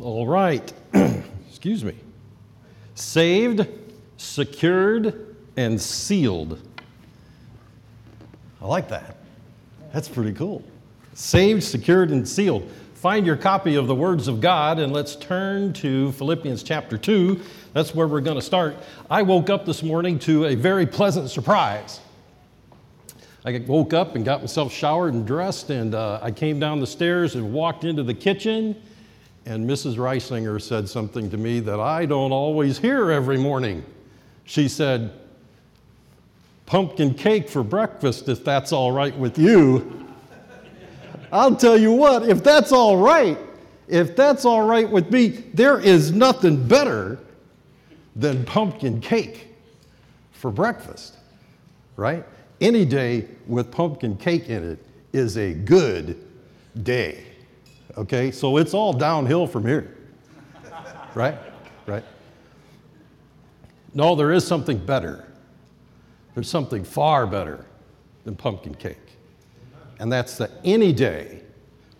All right. Excuse me. Saved, secured, and sealed. I like that. That's pretty cool. Saved, secured, and sealed. Find your copy of the words of God and let's turn to Philippians chapter 2. That's where we're going to start. I woke up this morning to a very pleasant surprise. I woke up and got myself showered and dressed, and uh, I came down the stairs and walked into the kitchen and Mrs. Risinger said something to me that I don't always hear every morning. She said, Pumpkin cake for breakfast, if that's all right with you. I'll tell you what, if that's all right, if that's all right with me, there is nothing better than pumpkin cake for breakfast, right? Any day with pumpkin cake in it is a good day. Okay, so it's all downhill from here. right? Right? No, there is something better. There's something far better than pumpkin cake. And that's that any day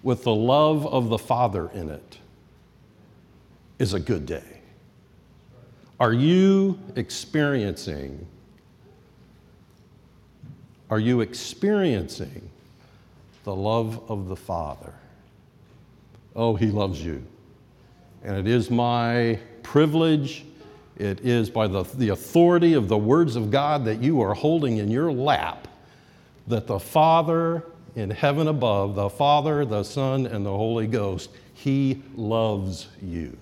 with the love of the Father in it is a good day. Are you experiencing are you experiencing the love of the Father? Oh, He loves you. And it is my privilege, it is by the, the authority of the words of God that you are holding in your lap that the Father in heaven above, the Father, the Son, and the Holy Ghost, He loves you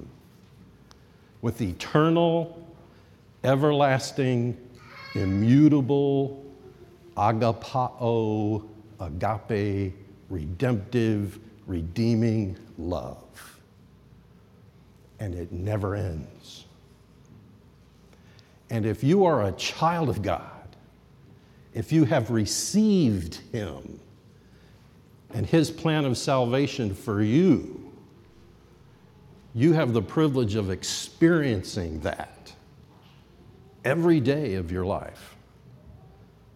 with eternal, everlasting, immutable, agapao, agape, redemptive, redeeming love. And it never ends. And if you are a child of God, if you have received Him and His plan of salvation for you, you have the privilege of experiencing that every day of your life,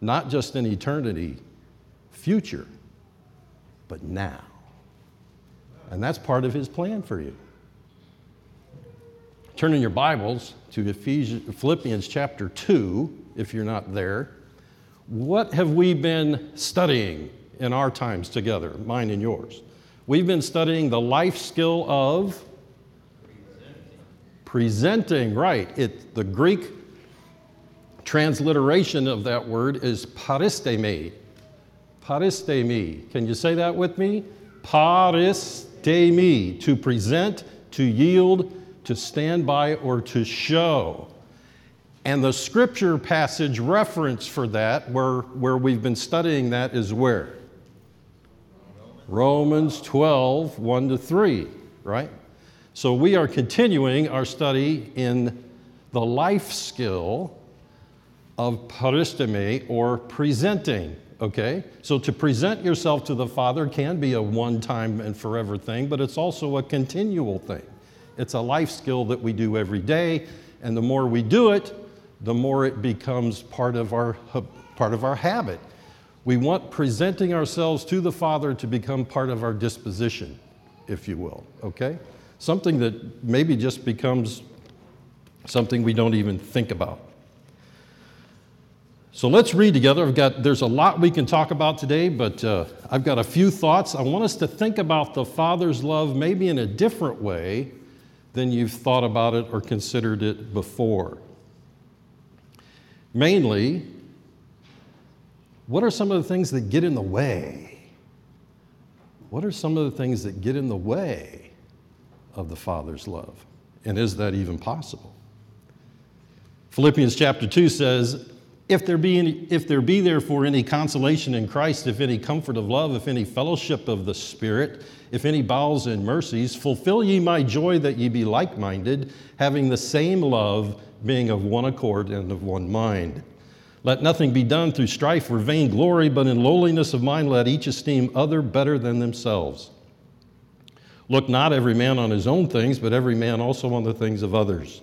not just in eternity future, but now. And that's part of his plan for you. Turn in your Bibles to Ephesians, Philippians chapter 2, if you're not there. What have we been studying in our times together, mine and yours? We've been studying the life skill of presenting, presenting right. It, the Greek transliteration of that word is paristemi. Paristemi. Can you say that with me? Paris me to present, to yield, to stand by, or to show. And the scripture passage reference for that, where, where we've been studying that, is where? Romans 12, 1 to 3, right? So we are continuing our study in the life skill of paristemi or presenting okay? So to present yourself to the Father can be a one time and forever thing, but it's also a continual thing. It's a life skill that we do every day, and the more we do it, the more it becomes part of our, part of our habit. We want presenting ourselves to the Father to become part of our disposition, if you will, okay? Something that maybe just becomes something we don't even think about. So let's read together. I've got, there's a lot we can talk about today, but uh, I've got a few thoughts. I want us to think about the Father's love maybe in a different way than you've thought about it or considered it before. Mainly, what are some of the things that get in the way? What are some of the things that get in the way of the Father's love? And is that even possible? Philippians chapter 2 says, if there, be any, if there be therefore any consolation in Christ, if any comfort of love, if any fellowship of the Spirit, if any bowels and mercies, fulfill ye my joy that ye be like minded, having the same love, being of one accord and of one mind. Let nothing be done through strife or vain glory, but in lowliness of mind let each esteem other better than themselves. Look not every man on his own things, but every man also on the things of others.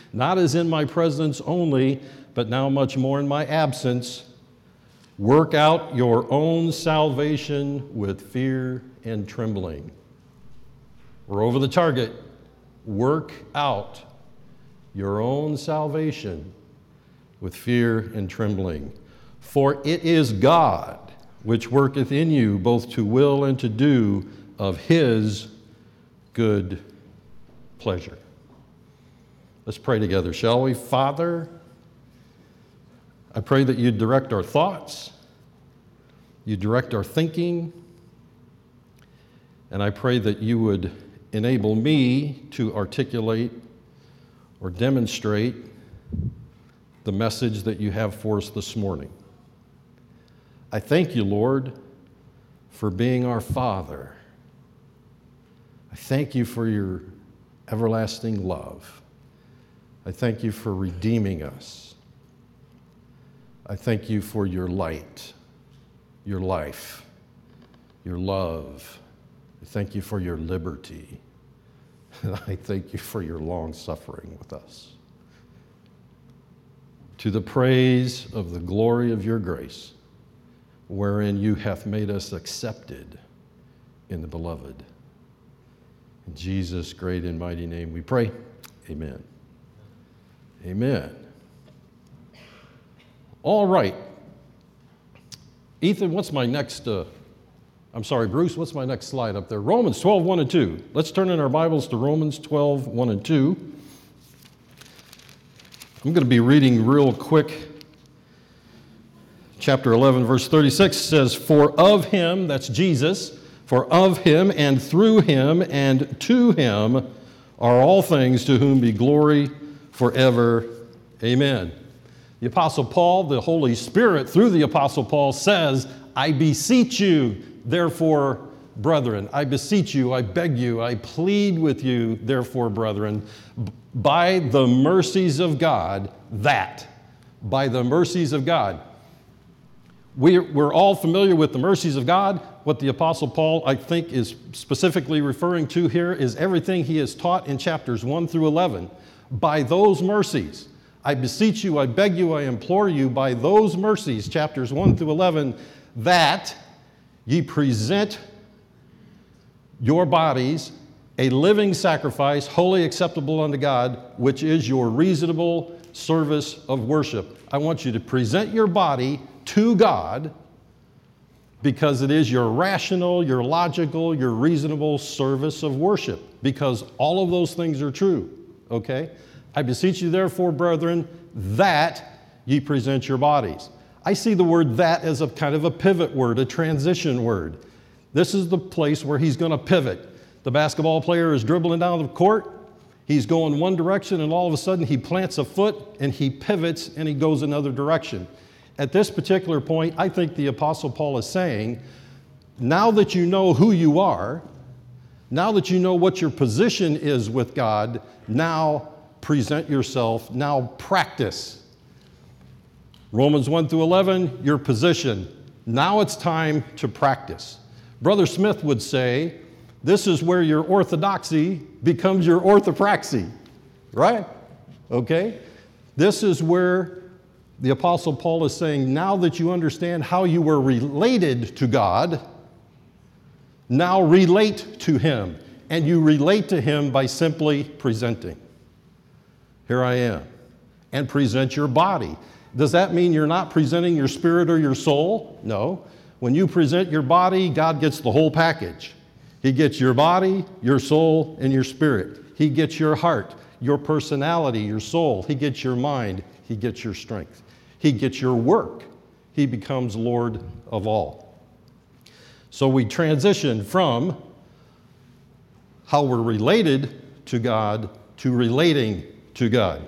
not as in my presence only, but now much more in my absence, Work out your own salvation with fear and trembling. We're over the target. Work out your own salvation with fear and trembling. For it is God which worketh in you both to will and to do of his good pleasure. Let's pray together, shall we? Father, I pray that you direct our thoughts, you direct our thinking, and I pray that you would enable me to articulate or demonstrate the message that you have for us this morning. I thank you, Lord, for being our Father. I thank you for your everlasting love. I thank you for redeeming us. I thank you for your light, your life, your love. I thank you for your liberty. And I thank you for your long suffering with us. To the praise of the glory of your grace, wherein you have made us accepted in the beloved. In Jesus' great and mighty name we pray. Amen. Amen. All right. Ethan, what's my next? Uh, I'm sorry, Bruce, what's my next slide up there? Romans 12, 1 and 2. Let's turn in our Bibles to Romans 12, 1 and 2. I'm going to be reading real quick. Chapter 11, verse 36 says, For of him, that's Jesus, for of him and through him and to him are all things to whom be glory forever. Amen. The Apostle Paul, the Holy Spirit, through the Apostle Paul, says, I beseech you, therefore, brethren, I beseech you, I beg you, I plead with you, therefore, brethren, by the mercies of God, that, by the mercies of God. We're, we're all familiar with the mercies of God. What the Apostle Paul, I think, is specifically referring to here is everything he has taught in chapters 1 through 11. By those mercies, I beseech you, I beg you, I implore you by those mercies, chapters 1 through 11, that ye present your bodies a living sacrifice, wholly acceptable unto God, which is your reasonable service of worship. I want you to present your body to God because it is your rational, your logical, your reasonable service of worship, because all of those things are true, okay? I beseech you, therefore, brethren, that ye present your bodies. I see the word that as a kind of a pivot word, a transition word. This is the place where he's going to pivot. The basketball player is dribbling down the court. He's going one direction, and all of a sudden he plants a foot and he pivots and he goes another direction. At this particular point, I think the Apostle Paul is saying, now that you know who you are, now that you know what your position is with God, now present yourself, now practice. Romans 1 through 11, your position. Now it's time to practice. Brother Smith would say, this is where your orthodoxy becomes your orthopraxy, right? Okay? This is where the Apostle Paul is saying, now that you understand how you were related to God, now relate to Him. And you relate to Him by simply presenting. Here I am. And present your body. Does that mean you're not presenting your spirit or your soul? No. When you present your body, God gets the whole package. He gets your body, your soul, and your spirit. He gets your heart, your personality, your soul. He gets your mind. He gets your strength. He gets your work. He becomes Lord of all. So we transition from how we're related to God to relating to God.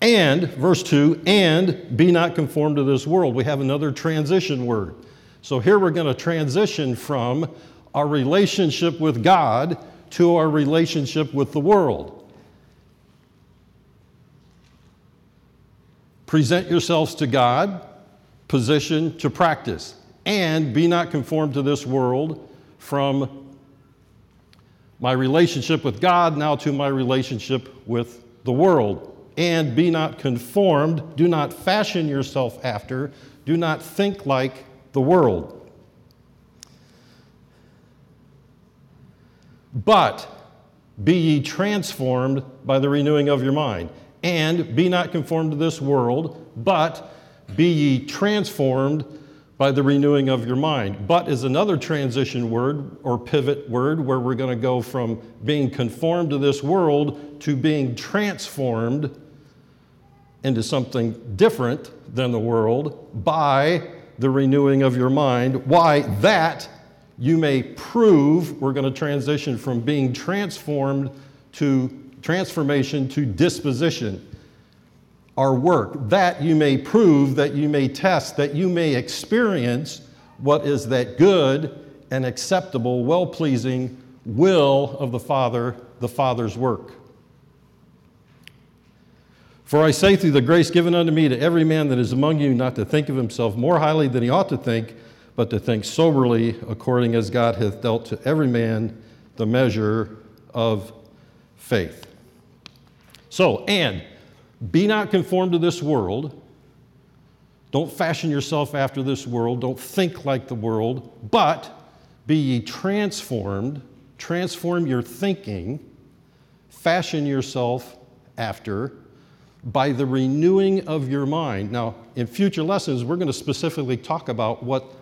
And, verse 2, and be not conformed to this world. We have another transition word. So here we're going to transition from our relationship with God to our relationship with the world. Present yourselves to God, position to practice, and be not conformed to this world from my relationship with God now to my relationship with the world. And be not conformed, do not fashion yourself after, do not think like the world. But be ye transformed by the renewing of your mind. And be not conformed to this world, but be ye transformed by the renewing of your mind. But is another transition word or pivot word where we're going to go from being conformed to this world to being transformed into something different than the world by the renewing of your mind. Why? That you may prove, we're going to transition from being transformed to transformation to disposition. Our work, that you may prove, that you may test, that you may experience what is that good and acceptable, well pleasing will of the Father, the Father's work. For I say through the grace given unto me to every man that is among you not to think of himself more highly than he ought to think, but to think soberly according as God hath dealt to every man the measure of faith. So, and be not conformed to this world. Don't fashion yourself after this world. Don't think like the world, but be ye transformed. Transform your thinking. Fashion yourself after by the renewing of your mind. Now, in future lessons, we're going to specifically talk about what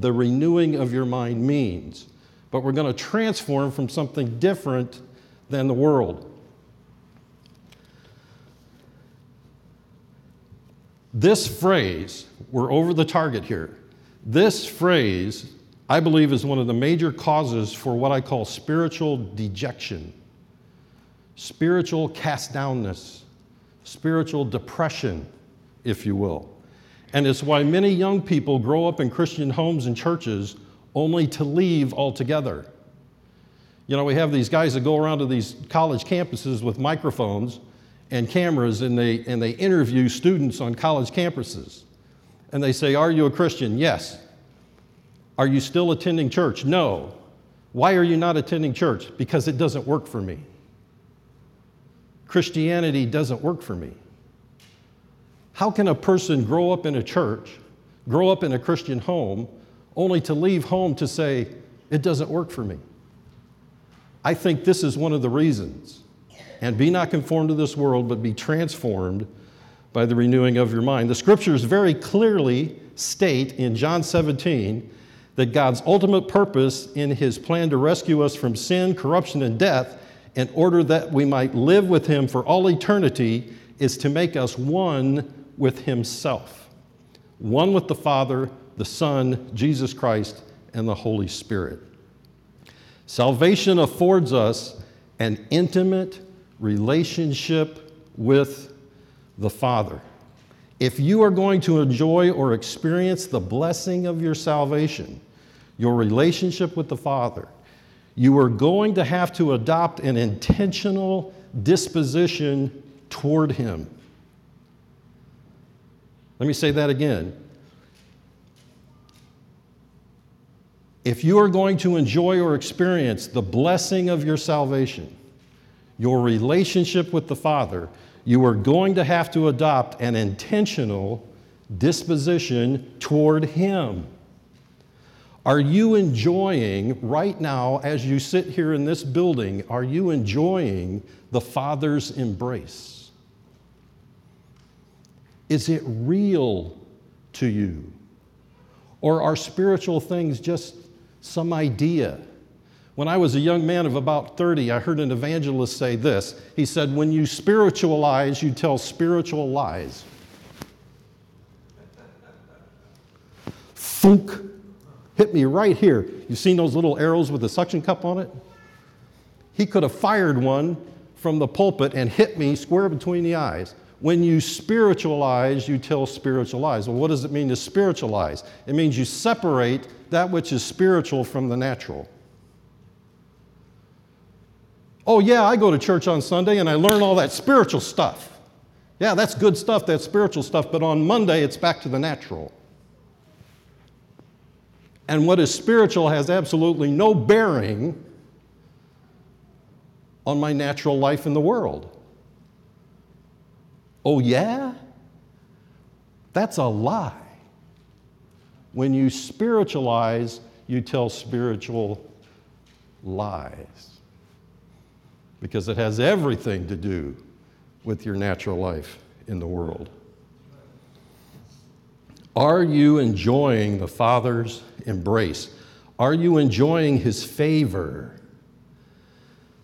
the renewing of your mind means, but we're going to transform from something different than the world. This phrase, we're over the target here. This phrase, I believe, is one of the major causes for what I call spiritual dejection, spiritual cast downness spiritual depression, if you will. And it's why many young people grow up in Christian homes and churches only to leave altogether. You know, we have these guys that go around to these college campuses with microphones and cameras, and they, and they interview students on college campuses. And they say, Are you a Christian? Yes. Are you still attending church? No. Why are you not attending church? Because it doesn't work for me. Christianity doesn't work for me. How can a person grow up in a church, grow up in a Christian home, only to leave home to say, it doesn't work for me? I think this is one of the reasons. And be not conformed to this world, but be transformed by the renewing of your mind. The scriptures very clearly state in John 17 that God's ultimate purpose in his plan to rescue us from sin, corruption, and death in order that we might live with him for all eternity is to make us one with himself, one with the Father, the Son, Jesus Christ, and the Holy Spirit. Salvation affords us an intimate relationship with the Father. If you are going to enjoy or experience the blessing of your salvation, your relationship with the Father, you are going to have to adopt an intentional disposition toward Him. Let me say that again. If you are going to enjoy or experience the blessing of your salvation, your relationship with the Father, you are going to have to adopt an intentional disposition toward Him. Are you enjoying right now, as you sit here in this building, are you enjoying the Father's embrace? Is it real to you? Or are spiritual things just some idea. When I was a young man of about 30, I heard an evangelist say this. He said, When you spiritualize, you tell spiritual lies. Thunk. Hit me right here. You've seen those little arrows with the suction cup on it? He could have fired one from the pulpit and hit me square between the eyes. When you spiritualize, you tell spiritual lies. Well, what does it mean to spiritualize? It means you separate that which is spiritual from the natural. Oh, yeah, I go to church on Sunday and I learn all that spiritual stuff. Yeah, that's good stuff, that's spiritual stuff, but on Monday it's back to the natural. And what is spiritual has absolutely no bearing on my natural life in the world. Oh, yeah? That's a lie. When you spiritualize, you tell spiritual lies because it has everything to do with your natural life in the world. Are you enjoying the Father's embrace? Are you enjoying His favor?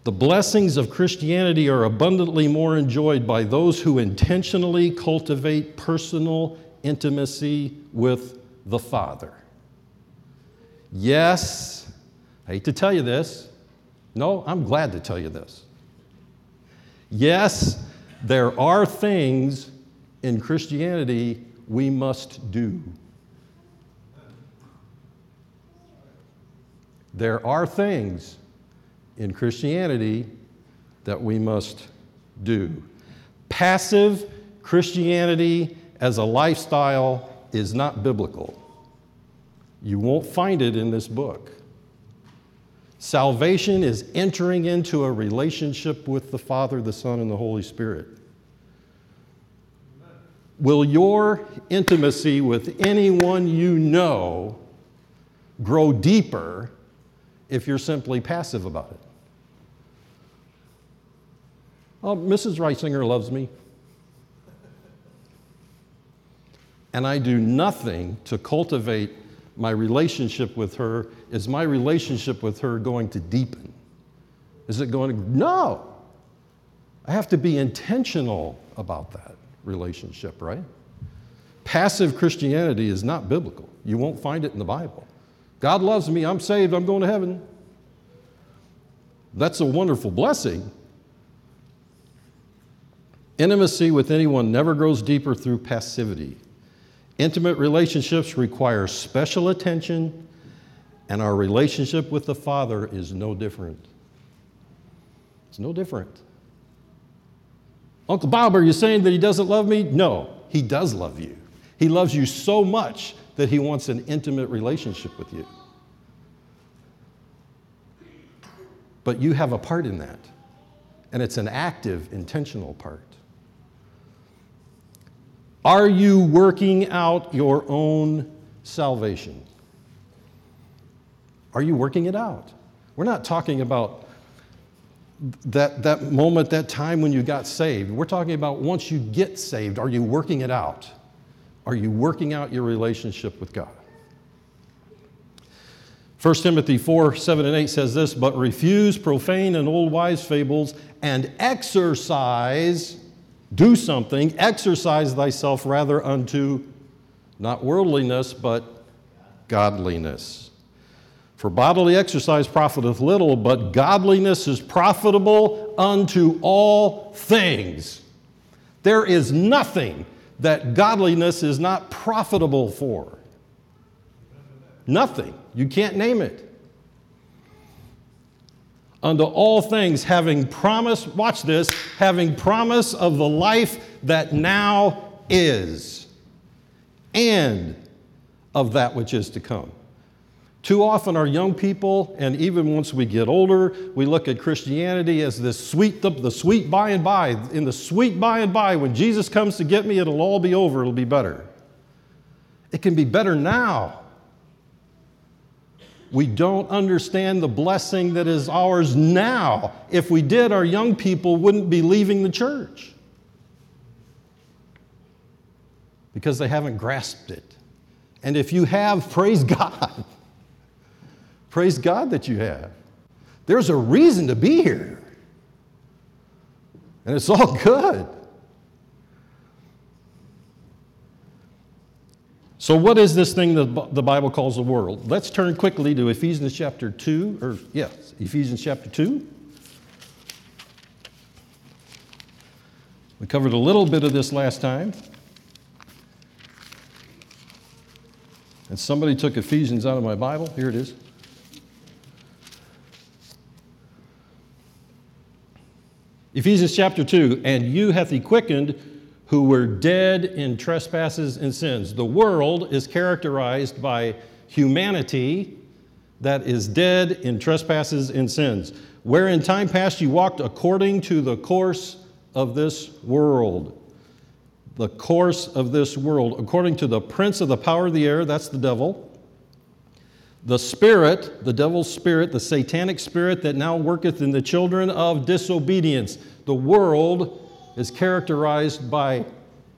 The blessings of Christianity are abundantly more enjoyed by those who intentionally cultivate personal intimacy with the Father. Yes, I hate to tell you this. No, I'm glad to tell you this. Yes, there are things in Christianity we must do. There are things in Christianity that we must do. Passive Christianity as a lifestyle is not biblical. You won't find it in this book. Salvation is entering into a relationship with the Father, the Son, and the Holy Spirit. Will your intimacy with anyone you know grow deeper if you're simply passive about it? Oh, Mrs. Risinger loves me. And I do nothing to cultivate my relationship with her. Is my relationship with her going to deepen? Is it going to? No. I have to be intentional about that relationship, right? Passive Christianity is not biblical. You won't find it in the Bible. God loves me, I'm saved, I'm going to heaven. That's a wonderful blessing, Intimacy with anyone never grows deeper through passivity. Intimate relationships require special attention, and our relationship with the Father is no different. It's no different. Uncle Bob, are you saying that he doesn't love me? No, he does love you. He loves you so much that he wants an intimate relationship with you. But you have a part in that, and it's an active, intentional part. Are you working out your own salvation? Are you working it out? We're not talking about that, that moment, that time when you got saved. We're talking about once you get saved, are you working it out? Are you working out your relationship with God? 1 Timothy 4 7 and 8 says this, but refuse profane and old wise fables and exercise do something, exercise thyself rather unto not worldliness, but godliness. For bodily exercise profiteth little, but godliness is profitable unto all things. There is nothing that godliness is not profitable for. Nothing. You can't name it unto all things, having promise, watch this, having promise of the life that now is, and of that which is to come. Too often, our young people, and even once we get older, we look at Christianity as this sweet, the, the sweet by and by. In the sweet by and by, when Jesus comes to get me, it'll all be over, it'll be better. It can be better now. We don't understand the blessing that is ours now. If we did, our young people wouldn't be leaving the church because they haven't grasped it. And if you have, praise God. Praise God that you have. There's a reason to be here. And it's all good. So, what is this thing that the Bible calls the world? Let's turn quickly to Ephesians chapter 2, or yes, Ephesians chapter 2. We covered a little bit of this last time. And somebody took Ephesians out of my Bible. Here it is. Ephesians chapter 2 And you hath he quickened who were dead in trespasses and sins. The world is characterized by humanity that is dead in trespasses and sins, where in time past you walked according to the course of this world. The course of this world, according to the prince of the power of the air, that's the devil. The spirit, the devil's spirit, the satanic spirit that now worketh in the children of disobedience. The world is characterized by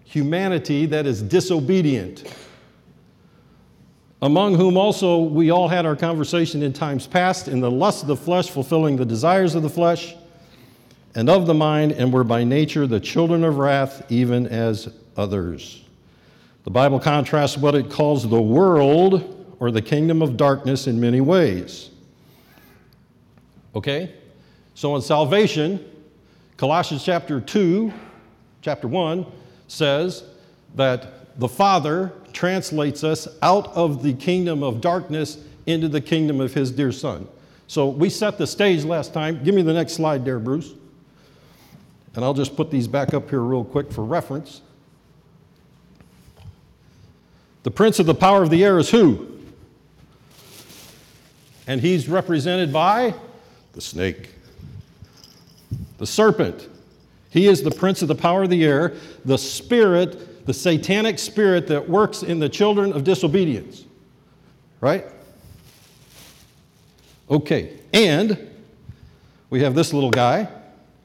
humanity that is disobedient, among whom also we all had our conversation in times past, in the lust of the flesh, fulfilling the desires of the flesh and of the mind, and were by nature the children of wrath, even as others. The Bible contrasts what it calls the world or the kingdom of darkness in many ways. Okay? So in salvation, Colossians chapter 2, chapter 1 says that the Father translates us out of the kingdom of darkness into the kingdom of His dear Son. So we set the stage last time. Give me the next slide there, Bruce. And I'll just put these back up here real quick for reference. The prince of the power of the air is who? And he's represented by the snake the serpent. He is the prince of the power of the air, the spirit, the satanic spirit that works in the children of disobedience. Right? Okay, and we have this little guy.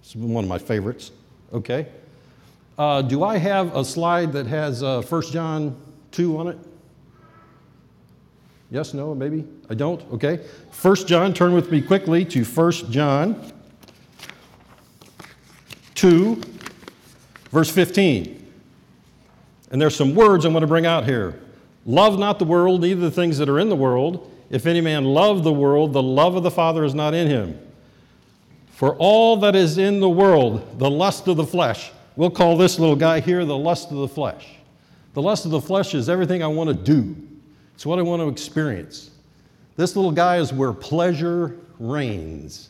It's one of my favorites. Okay. Uh, do I have a slide that has uh, 1 John 2 on it? Yes, no, maybe? I don't? Okay. 1 John, turn with me quickly to 1 John 2, verse 15. And there's some words I'm going to bring out here. Love not the world, neither the things that are in the world. If any man love the world, the love of the Father is not in him. For all that is in the world, the lust of the flesh, we'll call this little guy here the lust of the flesh. The lust of the flesh is everything I want to do, it's what I want to experience. This little guy is where pleasure reigns,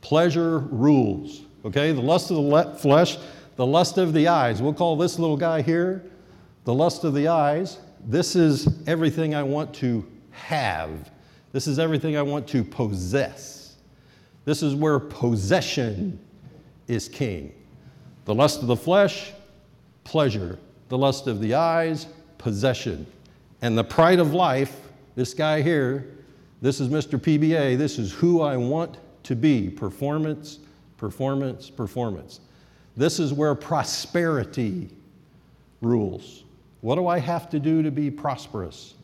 pleasure rules. Okay, the lust of the flesh, the lust of the eyes. We'll call this little guy here the lust of the eyes. This is everything I want to have. This is everything I want to possess. This is where possession is king. The lust of the flesh, pleasure. The lust of the eyes, possession. And the pride of life, this guy here, this is Mr. PBA, this is who I want to be performance, performance, performance. This is where prosperity rules. What do I have to do to be prosperous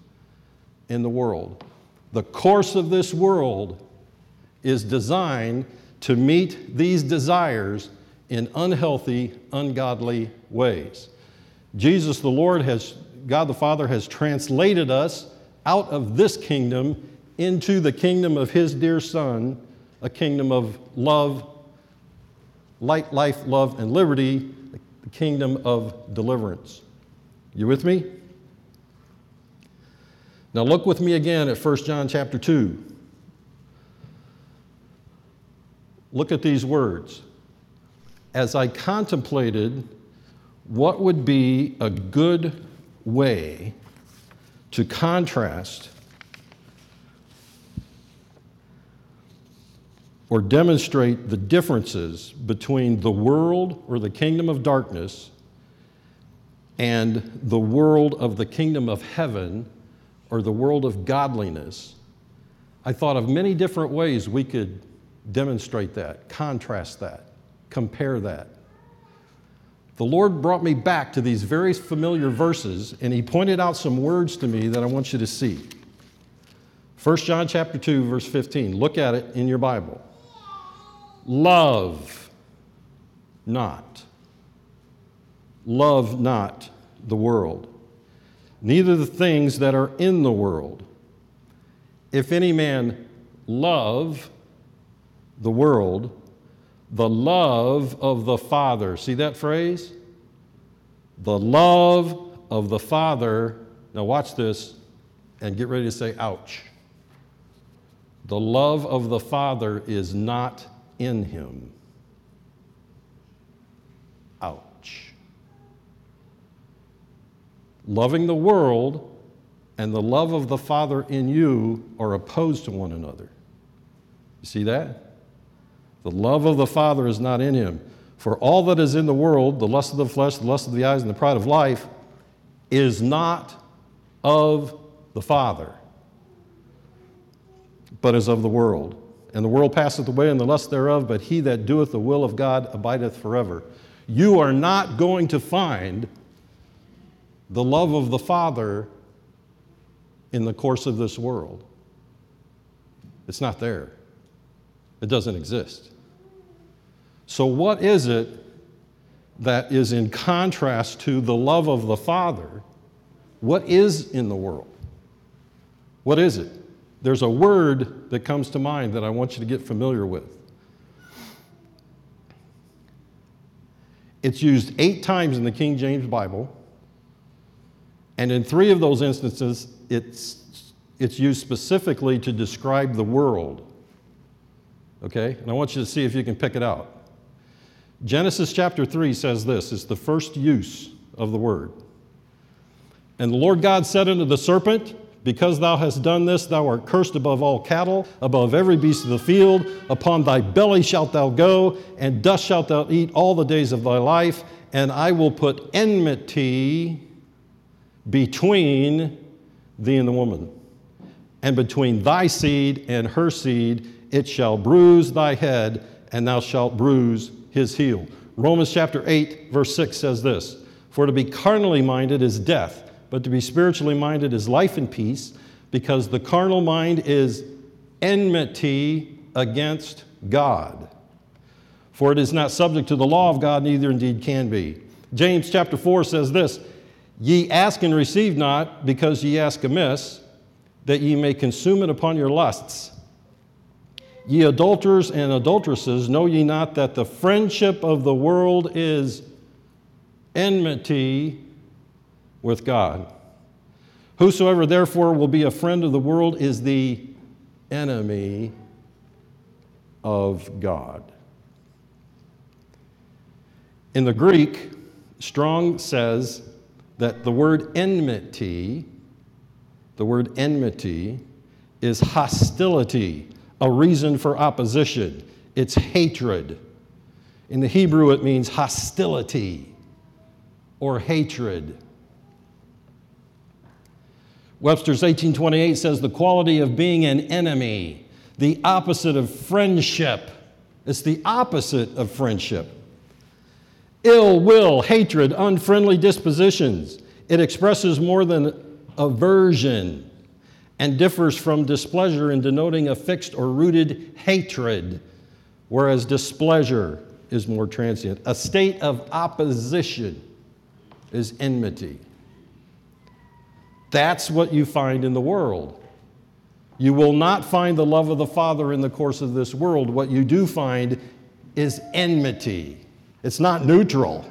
in the world? The course of this world is designed to meet these desires in unhealthy, ungodly ways. Jesus the Lord has, God the Father has translated us out of this kingdom into the kingdom of His dear Son, a kingdom of love, light, life, love, and liberty, the kingdom of deliverance. You with me? Now look with me again at 1 John chapter 2. Look at these words. As I contemplated what would be a good way to contrast or demonstrate the differences between the world or the kingdom of darkness and the world of the kingdom of heaven or the world of godliness, I thought of many different ways we could demonstrate that, contrast that, compare that. The Lord brought me back to these very familiar verses, and He pointed out some words to me that I want you to see. 1 John chapter 2 verse 15. Look at it in your Bible. Love not. Love not the world, neither the things that are in the world. If any man love the world, the love of the Father, see that phrase? The love of the Father, now watch this and get ready to say, ouch. The love of the Father is not in him. Ouch. Loving the world and the love of the Father in you are opposed to one another. You see that? The love of the Father is not in him. For all that is in the world, the lust of the flesh, the lust of the eyes, and the pride of life, is not of the Father, but is of the world. And the world passeth away and the lust thereof, but he that doeth the will of God abideth forever. You are not going to find the love of the Father in the course of this world. It's not there, it doesn't exist. So, what is it that is in contrast to the love of the Father? What is in the world? What is it? There's a word that comes to mind that I want you to get familiar with. It's used eight times in the King James Bible, and in three of those instances, it's, it's used specifically to describe the world. Okay? And I want you to see if you can pick it out. Genesis chapter 3 says this it's the first use of the word. And the Lord God said unto the serpent, because thou hast done this, thou art cursed above all cattle, above every beast of the field. Upon thy belly shalt thou go, and dust shalt thou eat all the days of thy life. And I will put enmity between thee and the woman, and between thy seed and her seed. It shall bruise thy head, and thou shalt bruise his heel. Romans chapter 8, verse 6 says this For to be carnally minded is death but to be spiritually minded is life and peace, because the carnal mind is enmity against God. For it is not subject to the law of God, neither indeed can be. James chapter 4 says this Ye ask and receive not, because ye ask amiss, that ye may consume it upon your lusts. Ye adulterers and adulteresses, know ye not that the friendship of the world is enmity with God. Whosoever therefore will be a friend of the world is the enemy of God. In the Greek, Strong says that the word enmity, the word enmity, is hostility, a reason for opposition. It's hatred. In the Hebrew, it means hostility or hatred. Webster's 1828 says the quality of being an enemy, the opposite of friendship. It's the opposite of friendship. Ill will, hatred, unfriendly dispositions. It expresses more than aversion and differs from displeasure in denoting a fixed or rooted hatred, whereas displeasure is more transient. A state of opposition is enmity. That's what you find in the world. You will not find the love of the Father in the course of this world. What you do find is enmity. It's not neutral.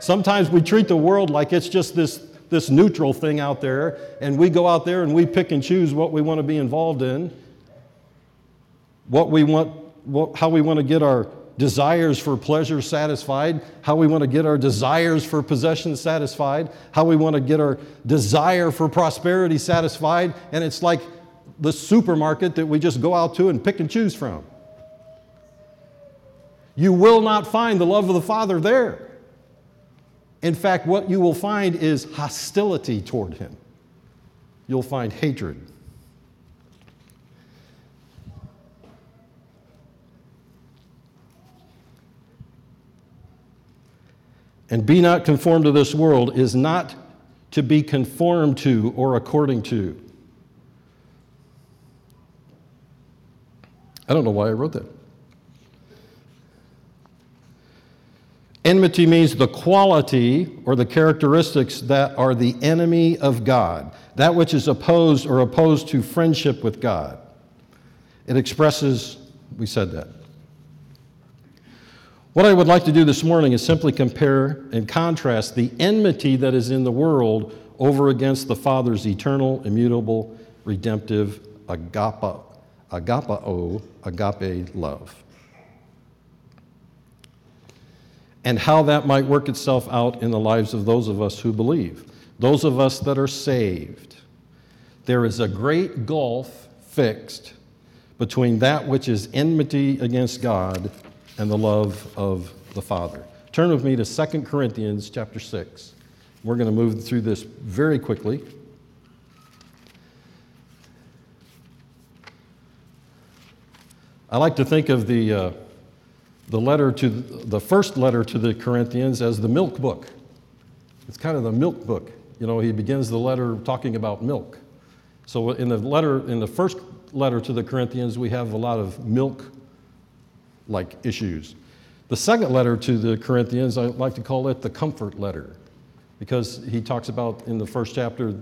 Sometimes we treat the world like it's just this, this neutral thing out there, and we go out there and we pick and choose what we want to be involved in, what we want, what, how we want to get our desires for pleasure satisfied, how we want to get our desires for possession satisfied, how we want to get our desire for prosperity satisfied, and it's like the supermarket that we just go out to and pick and choose from. You will not find the love of the Father there. In fact, what you will find is hostility toward Him. You'll find hatred. And be not conformed to this world is not to be conformed to or according to. I don't know why I wrote that. Enmity means the quality or the characteristics that are the enemy of God, that which is opposed or opposed to friendship with God. It expresses, we said that. What I would like to do this morning is simply compare and contrast the enmity that is in the world over against the Father's eternal, immutable, redemptive, agapa, agapao, agape love. And how that might work itself out in the lives of those of us who believe, those of us that are saved. There is a great gulf fixed between that which is enmity against God and the love of the Father. Turn with me to 2 Corinthians chapter 6. We're going to move through this very quickly. I like to think of the, uh, the letter to the first letter to the Corinthians as the milk book. It's kind of the milk book. You know, he begins the letter talking about milk. So in the letter, in the first letter to the Corinthians, we have a lot of milk like issues. The second letter to the Corinthians, I like to call it the comfort letter because he talks about in the first chapter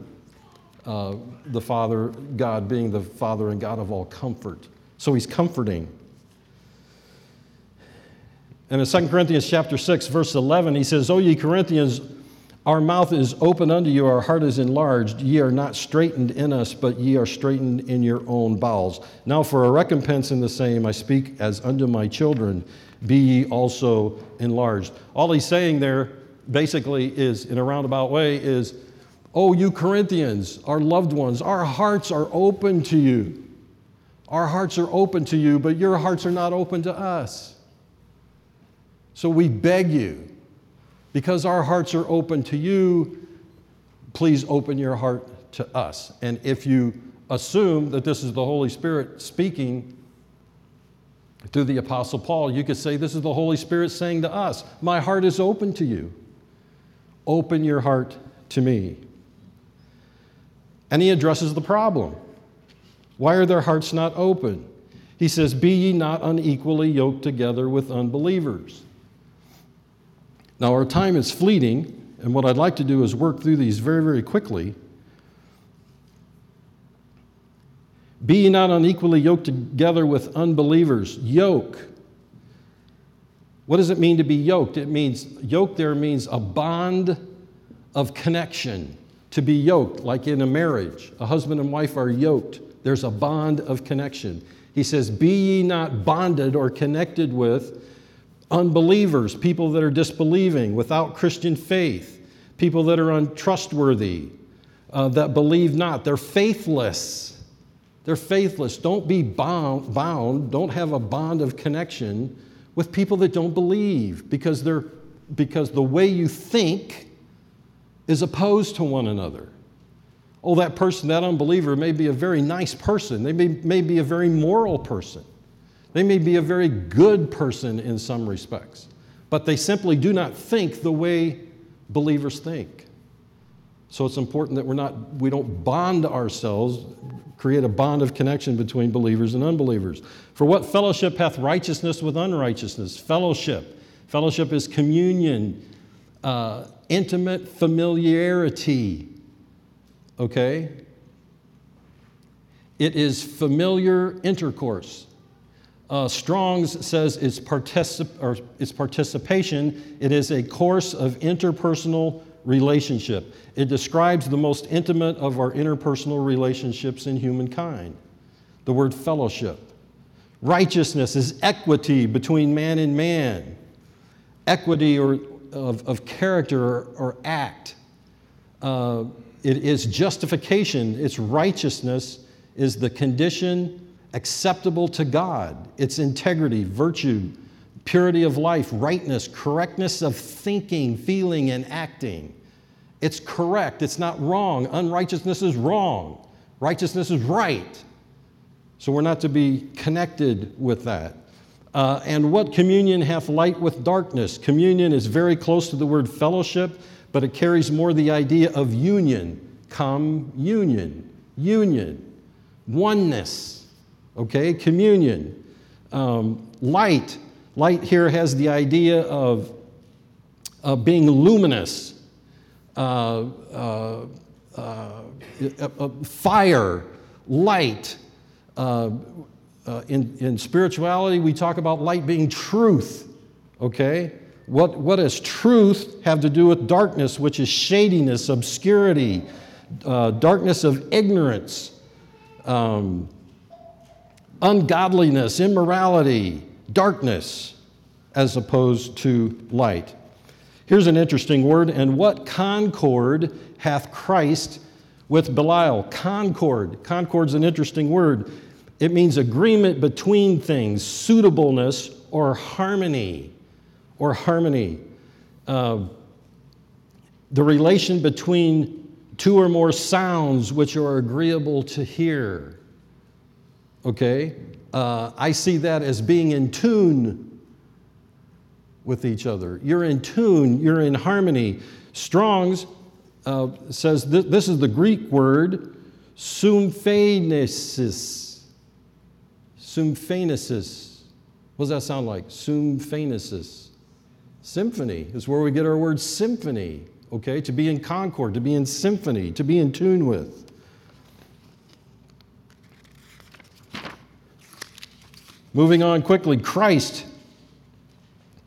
uh, the Father, God being the Father and God of all comfort. So he's comforting. And in 2 Corinthians chapter 6, verse 11, he says, O ye Corinthians, our mouth is open unto you, our heart is enlarged. Ye are not straitened in us, but ye are straitened in your own bowels. Now, for a recompense in the same, I speak as unto my children, be ye also enlarged. All he's saying there basically is, in a roundabout way, is, Oh, you Corinthians, our loved ones, our hearts are open to you. Our hearts are open to you, but your hearts are not open to us. So we beg you, because our hearts are open to you, please open your heart to us. And if you assume that this is the Holy Spirit speaking through the Apostle Paul, you could say, This is the Holy Spirit saying to us, My heart is open to you. Open your heart to me. And he addresses the problem. Why are their hearts not open? He says, Be ye not unequally yoked together with unbelievers. Now, our time is fleeting, and what I'd like to do is work through these very, very quickly. Be ye not unequally yoked together with unbelievers. Yoke. What does it mean to be yoked? It means, yoke there means a bond of connection. To be yoked, like in a marriage, a husband and wife are yoked. There's a bond of connection. He says, Be ye not bonded or connected with unbelievers, people that are disbelieving, without Christian faith, people that are untrustworthy, uh, that believe not. They're faithless. They're faithless. Don't be bound, bound, don't have a bond of connection with people that don't believe because, they're, because the way you think is opposed to one another. Oh, that person, that unbeliever, may be a very nice person. They may, may be a very moral person. They may be a very good person in some respects, but they simply do not think the way believers think. So it's important that we're not, we don't bond ourselves, create a bond of connection between believers and unbelievers. For what fellowship hath righteousness with unrighteousness? Fellowship. Fellowship is communion, uh, intimate familiarity. Okay? It is familiar intercourse. Uh, Strong's says it's, particip- it's participation. It is a course of interpersonal relationship. It describes the most intimate of our interpersonal relationships in humankind. The word fellowship. Righteousness is equity between man and man, equity or, of, of character or, or act. Uh, it is justification, its righteousness is the condition acceptable to God, its integrity, virtue, purity of life, rightness, correctness of thinking, feeling, and acting. It's correct, it's not wrong. Unrighteousness is wrong, righteousness is right. So we're not to be connected with that. Uh, and what communion hath light with darkness? Communion is very close to the word fellowship, but it carries more the idea of union. Come, union, union, oneness. Okay, communion. Um, light. Light here has the idea of, of being luminous, uh, uh, uh, fire, light. Uh, uh, in, in spirituality, we talk about light being truth, okay? What, what does truth have to do with darkness, which is shadiness, obscurity, uh, darkness of ignorance, um, ungodliness, immorality, darkness, as opposed to light? Here's an interesting word. And what concord hath Christ with Belial? Concord. Concord's an interesting word. It means agreement between things, suitableness or harmony. Or harmony. Uh, the relation between two or more sounds which are agreeable to hear. Okay? Uh, I see that as being in tune with each other. You're in tune, you're in harmony. Strong's uh, says th- this is the Greek word symphonesis. Symphonesis. What does that sound like? Symphonesis. Symphony is where we get our word symphony, okay? To be in concord, to be in symphony, to be in tune with. Moving on quickly, Christ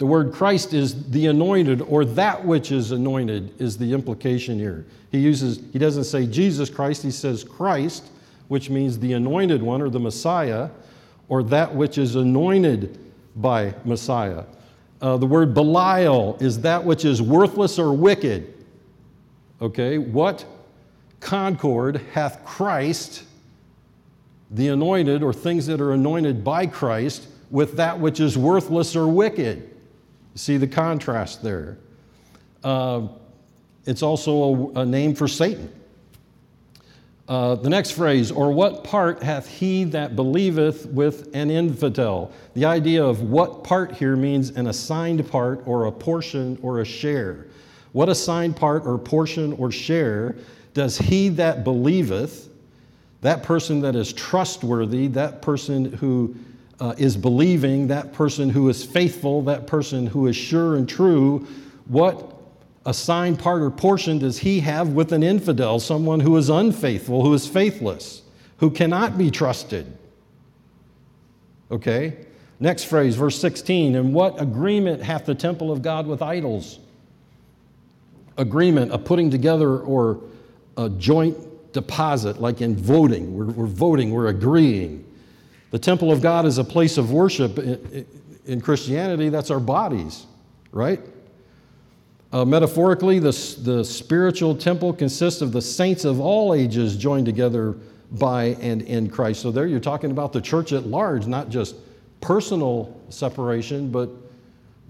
the word Christ is the anointed or that which is anointed, is the implication here. He uses, he doesn't say Jesus Christ, he says Christ, which means the anointed one or the Messiah, or that which is anointed by Messiah. Uh, the word Belial is that which is worthless or wicked. Okay, what concord hath Christ, the anointed, or things that are anointed by Christ, with that which is worthless or wicked? See the contrast there. Uh, it's also a, a, name for Satan. Uh, the next phrase, or what part hath he that believeth with an infidel? The idea of what part here means an assigned part or a portion or a share. What assigned part or portion or share does he that believeth, that person that is trustworthy, that person who uh, is believing, that person who is faithful, that person who is sure and true, what assigned part or portion does he have with an infidel, someone who is unfaithful, who is faithless, who cannot be trusted? Okay? Next phrase, verse 16. And what agreement hath the temple of God with idols? Agreement, a putting together or a joint deposit, like in voting. We're, we're voting, we're agreeing. The temple of God is a place of worship. In Christianity, that's our bodies, right? Uh, metaphorically, the, the spiritual temple consists of the saints of all ages joined together by and in Christ. So, there you're talking about the church at large, not just personal separation, but,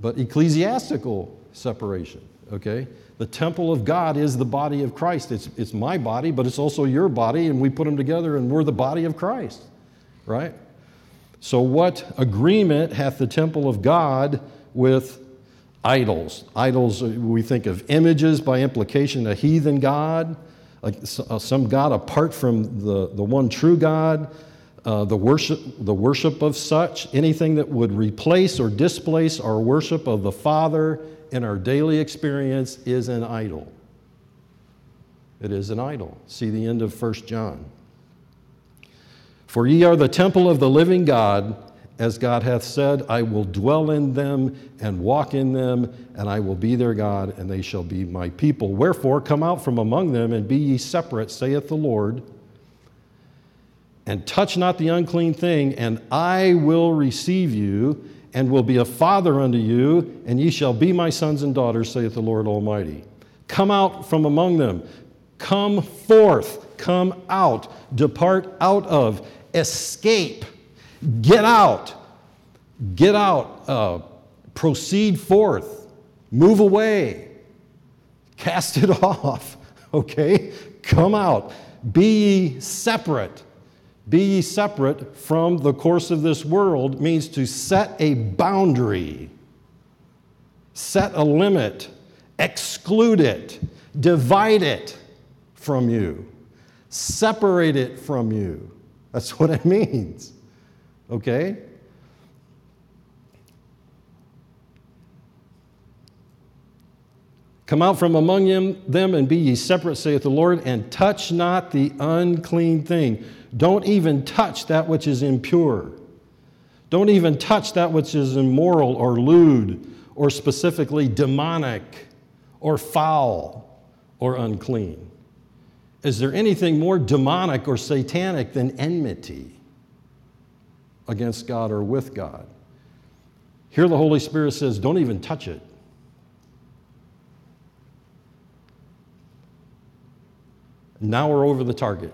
but ecclesiastical separation, okay? The temple of God is the body of Christ. It's, it's my body, but it's also your body, and we put them together, and we're the body of Christ, right? So, what agreement hath the temple of God with idols? Idols, uh, we think of images by implication, a heathen God, like uh, some God apart from the, the one true God, uh, the, worship, the worship of such, anything that would replace or displace our worship of the Father in our daily experience is an idol. It is an idol. See the end of 1 John. For ye are the temple of the living God, as God hath said, I will dwell in them and walk in them, and I will be their God, and they shall be my people. Wherefore, come out from among them, and be ye separate, saith the Lord, and touch not the unclean thing, and I will receive you, and will be a father unto you, and ye shall be my sons and daughters, saith the Lord Almighty. Come out from among them, come forth, come out, depart out of. Escape, get out, get out, uh, proceed forth, move away, cast it off, okay? Come out, be separate. Be ye separate from the course of this world means to set a boundary, set a limit, exclude it, divide it from you, separate it from you. That's what it means. Okay? Come out from among them and be ye separate, saith the Lord, and touch not the unclean thing. Don't even touch that which is impure. Don't even touch that which is immoral or lewd or specifically demonic or foul or unclean. Is there anything more demonic or satanic than enmity against God or with God? Here the Holy Spirit says, don't even touch it. Now we're over the target.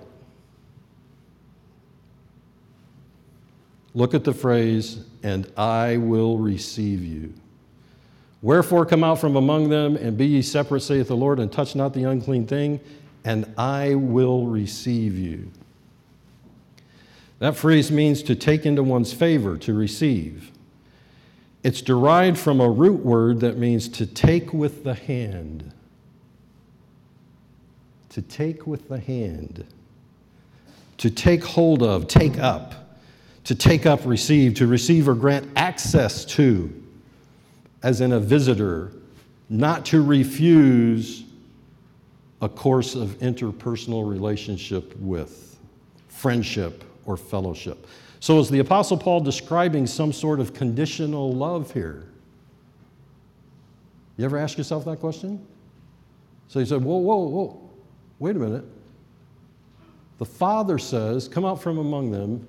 Look at the phrase, and I will receive you. Wherefore come out from among them, and be ye separate, saith the Lord, and touch not the unclean thing, and I will receive you. That phrase means to take into one's favor, to receive. It's derived from a root word that means to take with the hand. To take with the hand. To take hold of, take up to take up, receive, to receive or grant access to, as in a visitor, not to refuse a course of interpersonal relationship with, friendship or fellowship. So, is the Apostle Paul describing some sort of conditional love here? You ever ask yourself that question? So he said, Whoa, whoa, whoa, wait a minute. The Father says, Come out from among them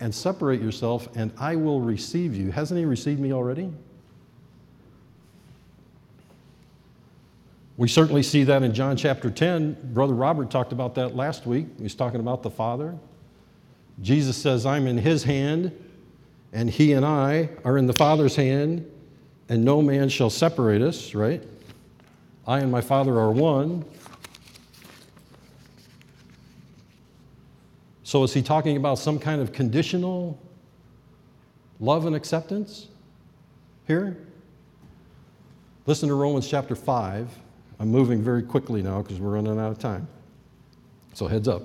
and separate yourself, and I will receive you. Hasn't He received me already? We certainly see that in John chapter 10. Brother Robert talked about that last week. He's talking about the Father. Jesus says, I'm in His hand, and He and I are in the Father's hand, and no man shall separate us, right? I and my Father are one. So, is he talking about some kind of conditional love and acceptance here? Listen to Romans chapter 5. I'm moving very quickly now because we're running out of time. So, heads up.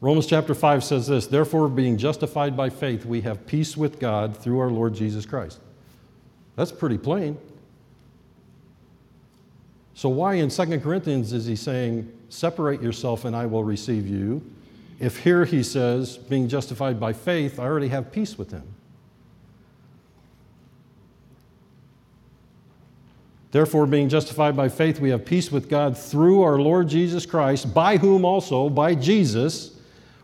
Romans chapter 5 says this Therefore, being justified by faith, we have peace with God through our Lord Jesus Christ. That's pretty plain. So, why in 2 Corinthians is he saying, Separate yourself and I will receive you? If here he says, being justified by faith, I already have peace with him. Therefore, being justified by faith, we have peace with God through our Lord Jesus Christ, by whom also, by Jesus,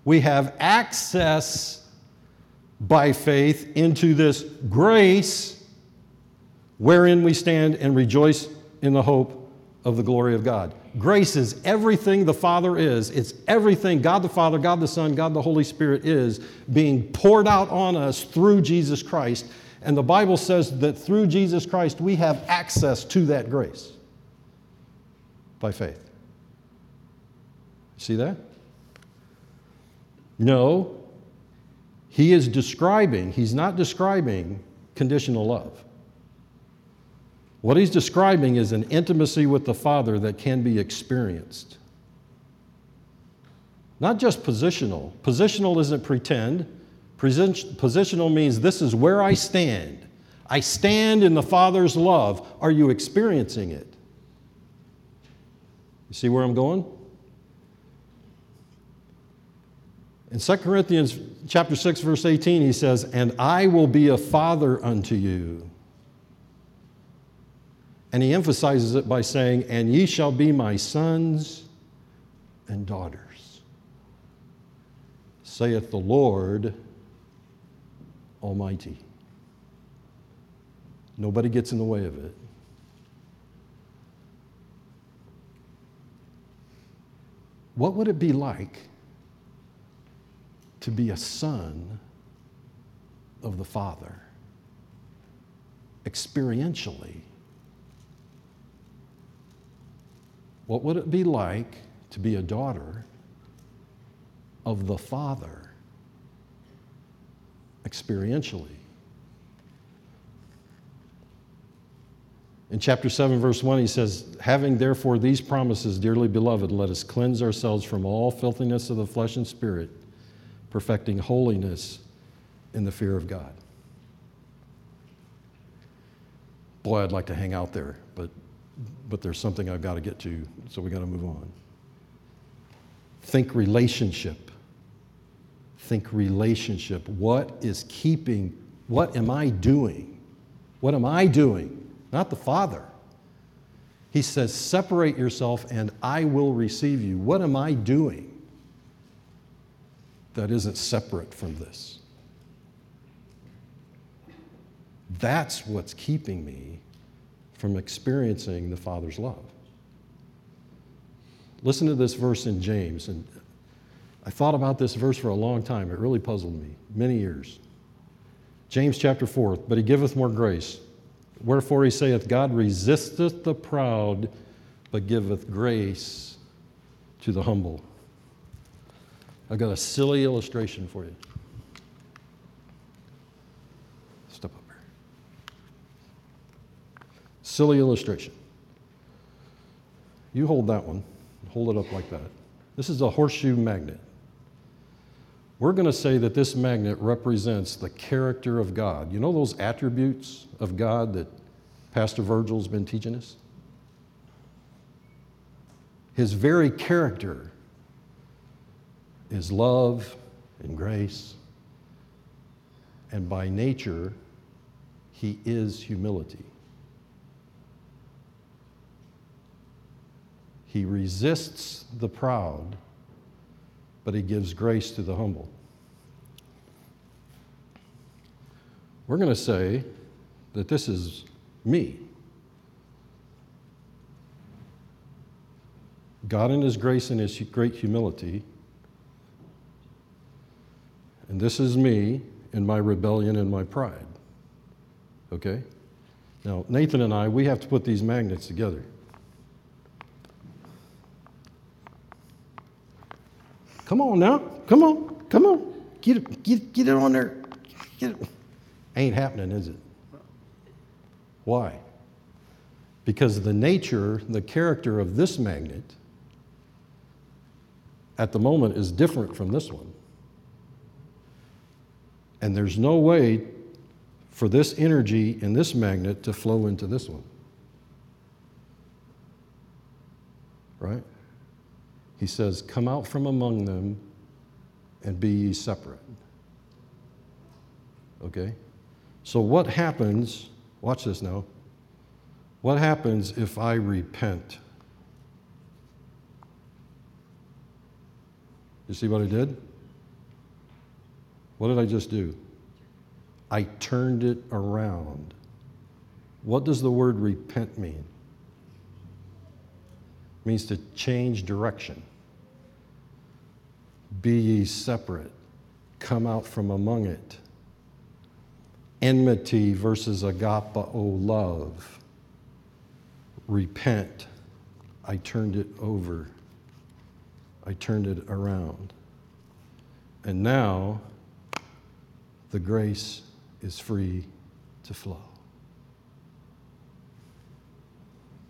we have access by faith into this grace wherein we stand and rejoice in the hope of the glory of God. Grace is everything the Father is. It's everything God the Father, God the Son, God the Holy Spirit is being poured out on us through Jesus Christ. And the Bible says that through Jesus Christ we have access to that grace by faith. See that? No, he is describing, he's not describing conditional love. What he's describing is an intimacy with the Father that can be experienced. Not just positional. Positional isn't pretend. Positional means this is where I stand. I stand in the Father's love. Are you experiencing it? You see where I'm going? In 2 Corinthians chapter 6 verse 18 he says, "And I will be a father unto you." And he emphasizes it by saying, And ye shall be my sons and daughters, saith the Lord Almighty. Nobody gets in the way of it. What would it be like to be a son of the Father experientially? What would it be like to be a daughter of the Father experientially? In chapter 7, verse 1, he says, Having therefore these promises, dearly beloved, let us cleanse ourselves from all filthiness of the flesh and spirit, perfecting holiness in the fear of God. Boy, I'd like to hang out there, but but there's something I've got to get to, so we got to move on. Think relationship. Think relationship. What is keeping, what am I doing? What am I doing? Not the Father. He says, Separate yourself and I will receive you. What am I doing that isn't separate from this? That's what's keeping me from experiencing the Father's love. Listen to this verse in James. And I thought about this verse for a long time. It really puzzled me, many years. James chapter 4 But he giveth more grace. Wherefore he saith, God resisteth the proud, but giveth grace to the humble. I've got a silly illustration for you. Step up. Silly illustration. You hold that one, hold it up like that. This is a horseshoe magnet. We're going to say that this magnet represents the character of God. You know those attributes of God that Pastor Virgil's been teaching us? His very character is love and grace, and by nature, he is humility. He resists the proud but he gives grace to the humble. We're going to say that this is me. God in His grace and His great humility. And this is me in my rebellion and my pride. Okay? Now, Nathan and I, we have to put these magnets together. Come on now. Come on. Come on. Get it, get, get it on there. Get it. Ain't happening, is it? Why? Because the nature, the character of this magnet at the moment is different from this one. And there's no way for this energy in this magnet to flow into this one. Right? He says, Come out from among them and be ye separate. Okay? So, what happens? Watch this now. What happens if I repent? You see what I did? What did I just do? I turned it around. What does the word repent mean? Means to change direction. Be ye separate, come out from among it. Enmity versus agape, agapao love. Repent. I turned it over. I turned it around. And now the grace is free to flow.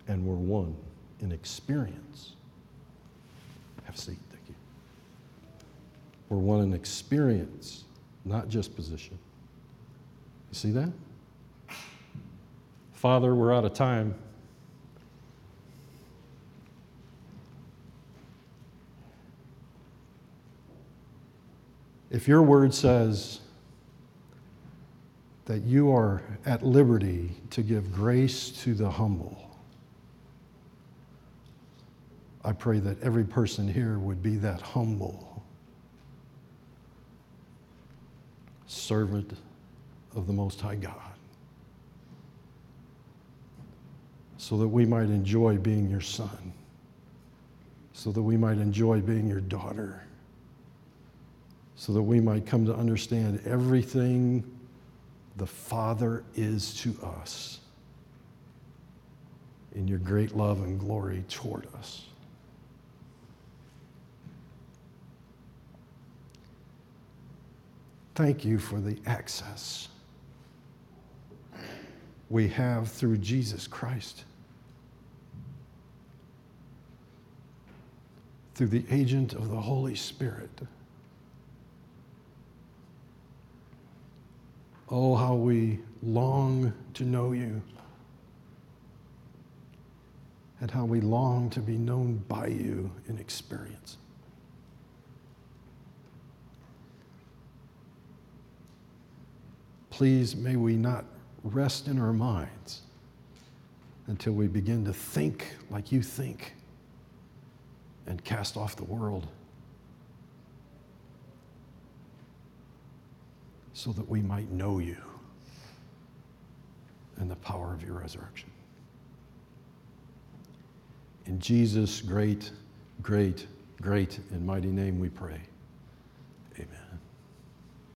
And we're one in experience. Have a seat, thank you. We're one in experience, not just position. You see that? Father, we're out of time. If your word says that you are at liberty to give grace to the humble, I pray that every person here would be that humble servant of the Most High God so that we might enjoy being your son, so that we might enjoy being your daughter, so that we might come to understand everything the Father is to us in your great love and glory toward us. Thank you for the access we have through Jesus Christ. Through the agent of the Holy Spirit. Oh, how we long to know you. and how we long to be known by you in experience. Please, may we not rest in our minds until we begin to think like you think and cast off the world so that we might know you and the power of your resurrection. In Jesus' great, great, great and mighty name we pray. Amen.